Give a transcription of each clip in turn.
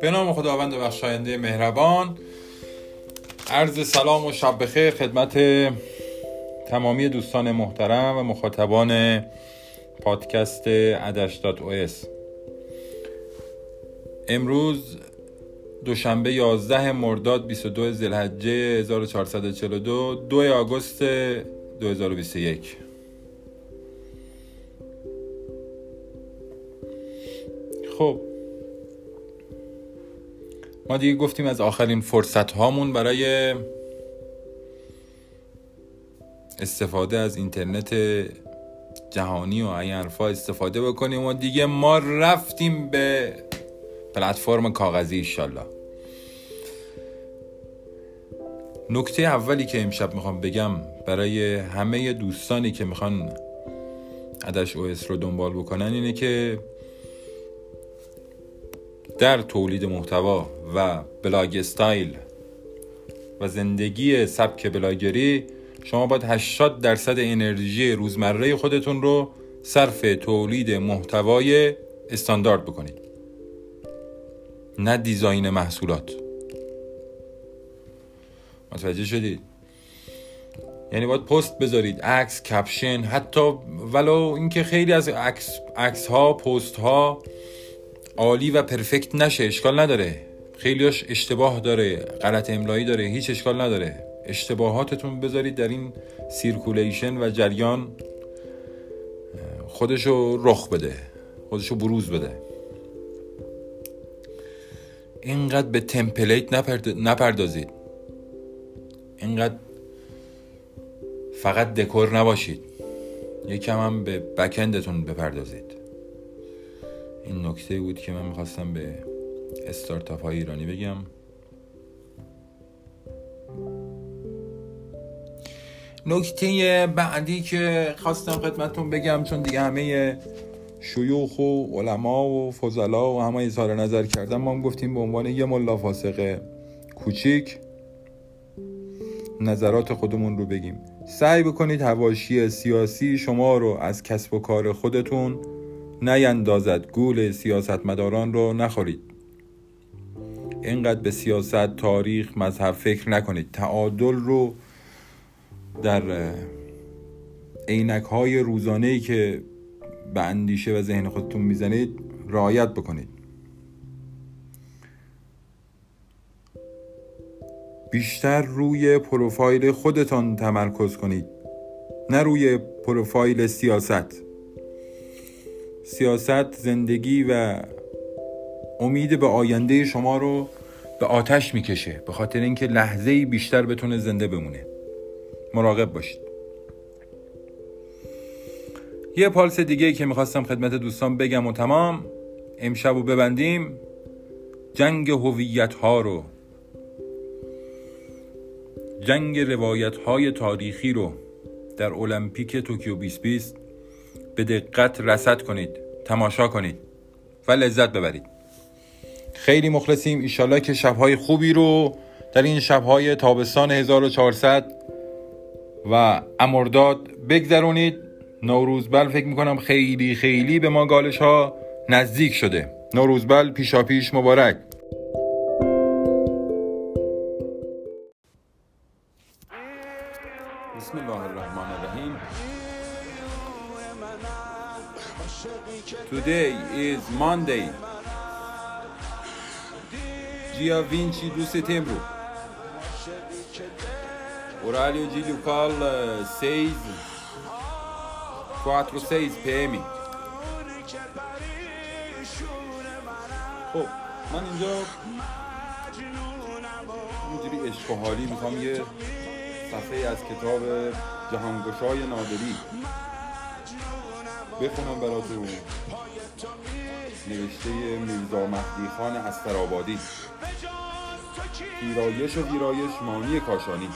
به نام خداوند بخشاینده مهربان عرض سلام و شب بخیر خدمت تمامی دوستان محترم و مخاطبان پادکست ادش دات امروز دوشنبه 11 مرداد 22 ذی‌الحجه 1442 2 آگوست 2021 خب ما دیگه گفتیم از آخرین فرصت هامون برای استفاده از اینترنت جهانی و این استفاده بکنیم و دیگه ما رفتیم به پلتفرم کاغذی ایشالله. نکته اولی که امشب می‌خوام بگم برای همه دوستانی که می‌خوان عدش او رو دنبال بکنن اینه که در تولید محتوا و blog style و زندگی سبک بلاگری شما باید 80 درصد انرژی روزمره خودتون رو صرف تولید محتوای استاندارد بکنید. نه design محصولات. متوجه شدید؟ یعنی باید پست بذارید عکس caption حتی ولو اینکه خیلی از عکس ها پست ها عالی و perfect نشه اشکال نداره. خیلیاش اشتباه داره غلط املایی داره هیچ اشکال نداره. اشتباهاتتون بذارید در این circulation و جریان خودشو رخ بده خودشو بروز بده. اینقدر به template نپردازید. اینقدر فقط دکور نباشید. یکم هم به بکندتون بپردازید. این نکته بود که من می‌خواستم به استارتاپ های ایرانی بگم. نکته بعدی که خواستم خدمتتون بگم چون دیگه همه شیوخ و علما و فضلا و همه اظهار نظر کردن ما هم گفتیم به عنوان یه ملا فاسق کوچیک نظرات خودمون رو بگیم. سعی بکنید هواشی سیاسی شما رو از کسب و کار خودتون نیندازد گول سیاستمداران رو نخورید. اینقدر به سیاست تاریخ مذهب فکر نکنید. تعادل رو در عینک های روزانه ای که به اندیشه و ذهن خودتون می‌زنید رعایت بکنید. بیشتر روی پروفایل خودتان تمرکز کنید نه روی پروفایل سیاست. سیاست زندگی و امید به آینده شما رو به آتش می‌کشه به خاطر اینکه لحظه بیشتر بتونه زنده بمونه. مراقب باشید. یه پالس دیگه که می‌خواستم خدمت دوستان بگم و تمام امشب رو ببندیم. جنگ هویت ها رو جنگ روایت های تاریخی رو در المپیک توکیو 2020 به دقت رسد کنید تماشا کنید و لذت ببرید. خیلی مخلصیم. ایشالله که شبهای خوبی رو در این شبهای تابستان 1400 و امرداد بگذرونید. نوروزبل فکر می‌کنم خیلی خیلی به ما گالش ها نزدیک شده. نوروزبل پیشا پیش مبارک. بسم الله. Today is Monday. Dia 22 de setembro. Horário de local 6 4 6 pm خب من اینجا اینجوری عشق و حالی می‌خوام یه صفحه از کتاب جهانگشای نادری. بخونم براتون. نوشته میرزا مهدی خان استرآبادی ویرایش و ویرایش مانی کاشانی.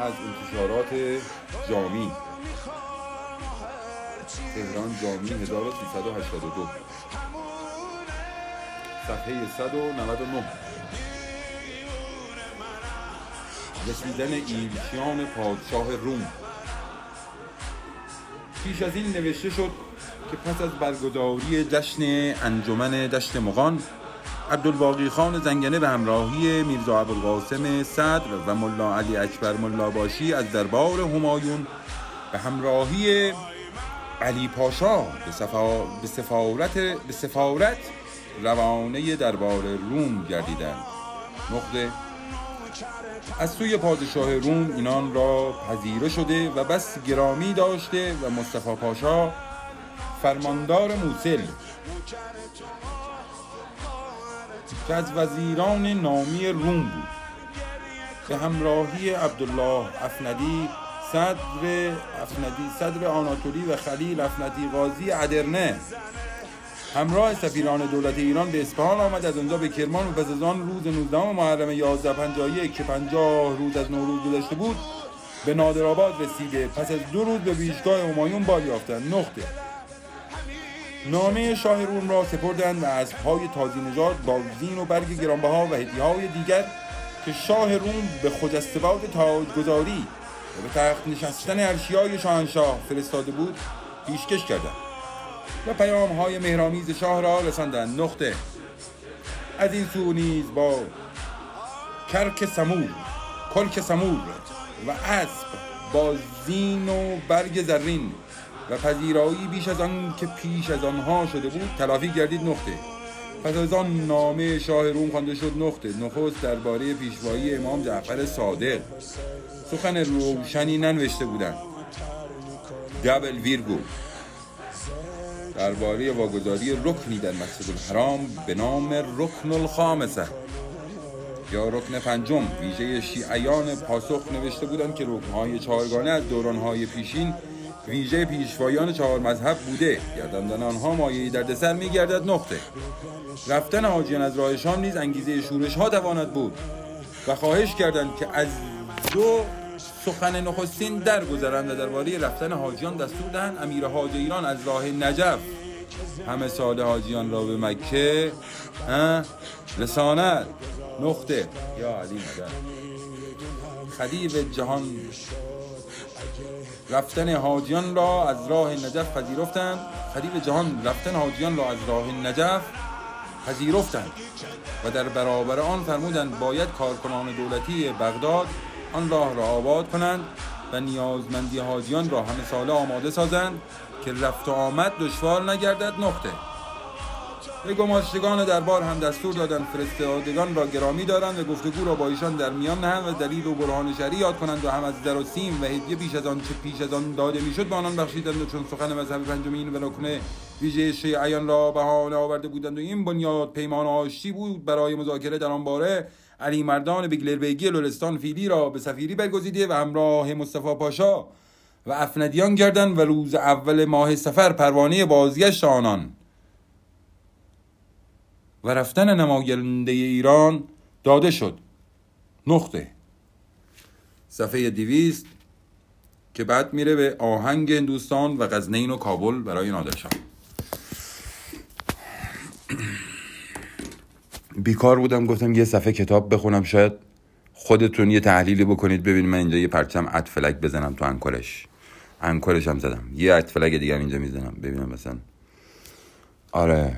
از انتشارات جامی. تهران جامی 1382 صفحه 199 رسیدن ایلچیان پادشاه روم. پیش از این نوشته شد که پس از برگزاری جشن انجمن دشت مغان عبدالباقی خان زنگنه به همراهی میرزا ابوالقاسم صدر و ملا علی اکبر ملا باشی از دربار همایون به همراهی علی پاشا به, سفا... به سفارت به سفارت روانه دربار روم گردیدند. نقطه از سوی پادشاه روم اینان را پذیره شده و بس گرامی داشته و مصطفی پاشا فرماندار موسل که از وزیران نامی روم بود. به همراهی عبدالله افندی صدر افندی صدر آناتولی و خلیل افندی قاضی ادرنه همراه سفیران دولت ایران به اصفهان آمد. از آنجا به کرمان و پس از آن روز 19 محرم 1151 که 50 روز از نوروز گذشته بود به نادرآباد رسیده. پس از دو روز به بیشگاه همایون بار یافتند. نقطه. نامه شاه روم را سپردند و از پای تازی نژاد با زین و برگ گرانبها و های دیگر که شاه روم به خجستباد تاجگذاری و به تخت نشستن ارشیای شاهنشاه فرستاده بود پیشکش کردند. و پیام های مهرامیز شاه را رساندند نقطه. از این سو نیز با کرک سمور کلک سمور و اسب با زین و برگ زرین و پذیرایی بیش از آن که پیش از آنها شده بود تلافی گردید. نقطه. پس از آن نامه شاه روم خوانده شد. نقطه. نخست درباره پیشوایی امام جعفر صادق. سخن روشنی ننوشته بودند. دبل ویرگو. درباره واگذاری رکنی در مسجد الحرام به نام رکن الخامسه. یا رکن پنجم ویژه شیعیان پاسخ نوشته بودند که رکنهای چهارگانه از دورانهای پیشین ویژه پیشوایان چهار مذهب بوده. گرداندن آنها مایه دردسر میگردد نقطه. رفتن حاجیان از راه شام نیز انگیزه شورش ها تواند بود و خواهش کردند که از دو سخن نخستین درگذرند و درباره رفتن حاجیان دستور دهند امیر حاج ایران از راه نجف. همه سال حاجیان را به مکه رساند. نقطه. یا علی مدن خدیب جهان. رفتن حاجیان را از راه نجف پذیرفتند. خدیب جهان رفتن حاجیان را از راه نجف پذیرفتند. و در برابر آن فرمودند باید کارکنان دولتی بغداد آن راه را آباد کنند و نیازمندی حاجیان را همه ساله آماده سازند که رفت و آمد دشوار نگردد نقطه. به گماشتگان دربار هم دستور دادند فرستادگان را گرامی دارند و گفتگو را با ایشان در میان نهند و دلیل و برهان شرعی یاد کنند و هم از در و سیم و هدیه بیش از آن چه پیش از آن داده می‌شد به آنان بخشیدند و چون سخن مذهب پنجمین و رکن ویژه شیعیان را بهانه آورده بودند و این بنیاد پیمان آشتی بود برای مذاکره در آن باره علی مردان بیگی لرستان فیلی را به سفیری برگزیده و همراه مصطفی پاشا و افندیان گردند و روز اول ماه سفر پروانه بازگشت آنان. و رفتن نماینده ایران داده شد. نقطه. صفحه دیویست که بعد میره به آهنگ هندوستان و غزنین و کابل برای نادرشاه. بیکار بودم گفتم یه صفحه کتاب بخونم شاید خودتون یه تحلیلی بکنید ببینید من اینجا یه پرچم فلک بزنم تو انکورش انکورش هم زدم. یه فلک دیگر اینجا می‌زنم. ببینم مثلا. آره.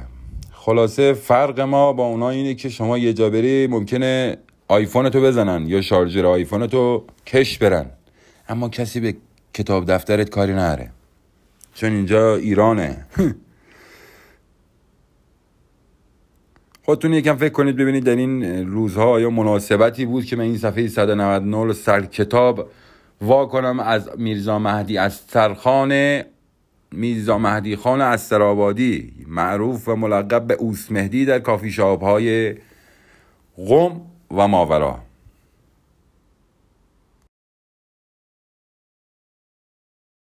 خلاصه فرق ما با اونا اینه که شما یه جا بری ممکنه آیفون تو بزنن یا شارژر آیفون تو کش برن. اما کسی به کتاب دفترت کاری نره چون اینجا ایرانه. خودتون یکم فکر کنید ببینید در این روزها یا مناسبتی بود که من این صفحه 199 سر کتاب وا کنم از میرزا مهدی از سرخان میرزا مهدی خان استرابادی معروف و ملقب به اوس مهدی در کافی شاپ های قم و ماورا.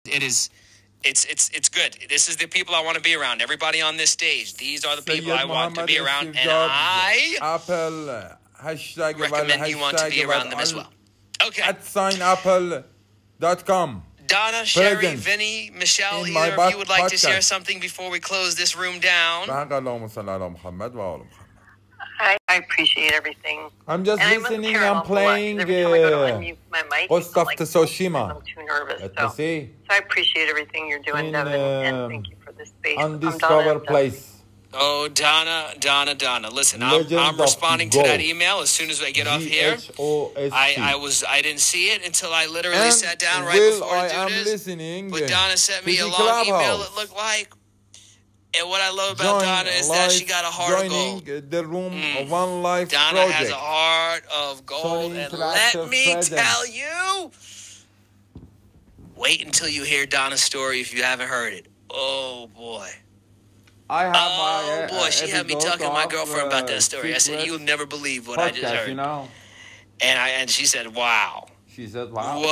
It is it's it's it's good. This is the people I want to be around. Everybody on this stage. These are the people I want to be around and I Apple hashtag recommend you want to be around them as well. Okay. At signapple.com Donna, Sherry, Vinny, Michelle, either of you would like to share something before we close this room down? I, I appreciate everything. I'm just and listening. I'm playing uh, Ghost of like, Tsushima. I'm too nervous. So, so, I appreciate everything you're doing, in, Devin, and thank you for this. this space. Undiscovered place. Oh, Donna, Donna, Donna. Listen, I'm, I'm responding to that email as soon as I get off here. I, I was I didn't see it until I literally and sat down right Will, before I, I do am this. listening. But Donna sent me a long email. It looked like. And what I love about Join Donna is that she got a heart of gold. The room mm. of one life Donna project. has a heart of gold, and let me presence. tell you. Wait until you hear Donna's story if you haven't heard it. Oh boy. I have oh my, uh, boy, she had me talking to my girlfriend about that story. I said, "You'll never believe what podcast, I just heard." You know? And I and she said, "Wow." She said, "Wow." Wow.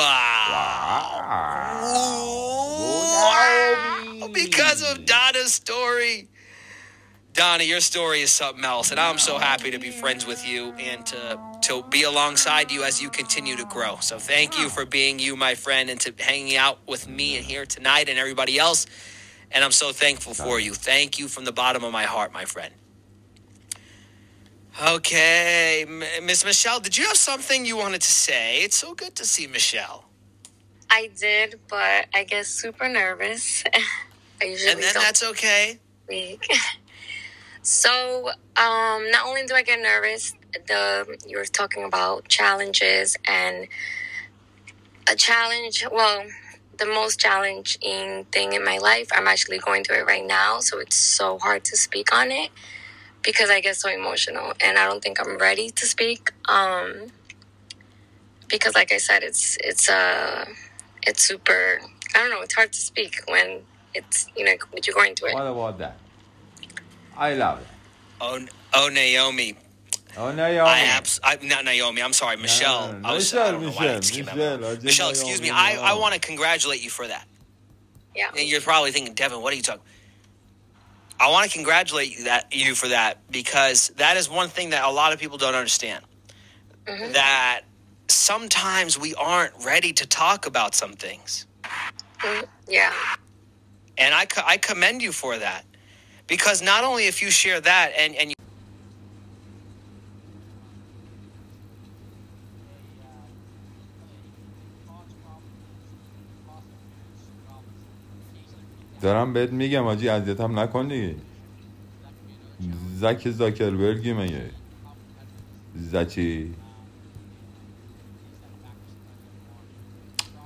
wow. wow. Because of Donna's story. Donna, your story is something else, and I'm so happy to be friends with you and to to be alongside you as you continue to grow. So thank you for being you, my friend, and to hanging out with me and here tonight and everybody else. And I'm so thankful for you. Thank you from the bottom of my heart, my friend. Okay, Miss Michelle, did you have something you wanted to say? It's so good to see Michelle. I did, but I get super nervous. I usually and then don't that's okay. Speak. so, um, not only do I get nervous, the you were talking about challenges and a challenge. Well, the most challenging thing in my life. I'm actually going through it right now, so it's so hard to speak on it because I get so emotional and I don't think I'm ready to speak. Um, because like I said, it's it's uh it's super. I don't know. It's hard to speak when it's you know but you're going through it. What about that? I love it. Oh, oh, Naomi, Oh, Naomi. I abs- I, not Naomi. I'm sorry, Michelle. No, no, no. I was, Michelle, Michelle, Michelle, Michelle, excuse me. I, I want to congratulate you for that. Yeah. And you're probably thinking, Devin, what are you talking? I want to congratulate you that you for that because that is one thing that a lot of people don't understand. Mm-hmm. That sometimes we aren't ready to talk about some things. Mm-hmm. Yeah. And I, I commend you for that because not only if you share that and, and you دارم بهت میگم آجی اذیت هم نکن دیگه زک زاکربرگی مگه زچی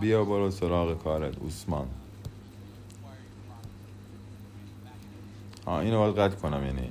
بیا برو سراغ کارت عثمان. ها اینو باید قطع کنم یعنی